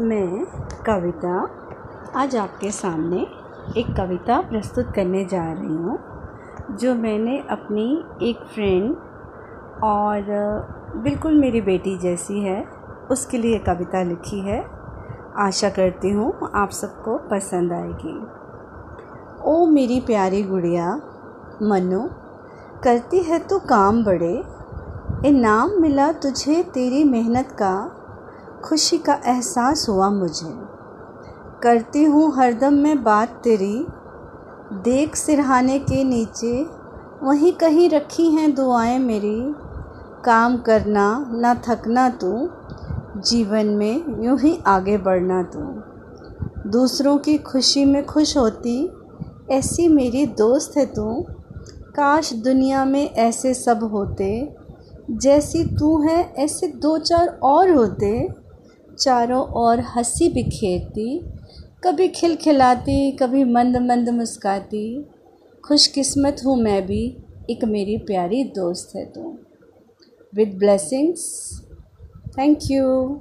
मैं कविता आज आपके सामने एक कविता प्रस्तुत करने जा रही हूँ, जो मैंने अपनी एक फ्रेंड और बिल्कुल मेरी बेटी जैसी है, उसके लिए कविता लिखी है। आशा करती हूँ आप सबको पसंद आएगी। ओ मेरी प्यारी गुड़िया, मनु, करती है तो काम बड़े। इनाम मिला तुझे तेरी मेहनत का। खुशी का एहसास हुआ मुझे। करती हूँ हरदम मैं बात तेरी। देख सिरहाने के नीचे, वहीं कहीं रखी हैं दुआएँ मेरी। काम करना, ना थकना तू, जीवन में यूँ ही आगे बढ़ना तू। दूसरों की खुशी में खुश होती, ऐसी मेरी दोस्त है तू। काश दुनिया में ऐसे सब होते, जैसी तू है, ऐसे दो चार और होते। चारों ओर हँसी बिखेरती, कभी खिलखिलाती, कभी मंद मंद मुस्काती। खुशकिस्मत हूँ मैं भी, एक मेरी प्यारी दोस्त है तो। With blessings thank you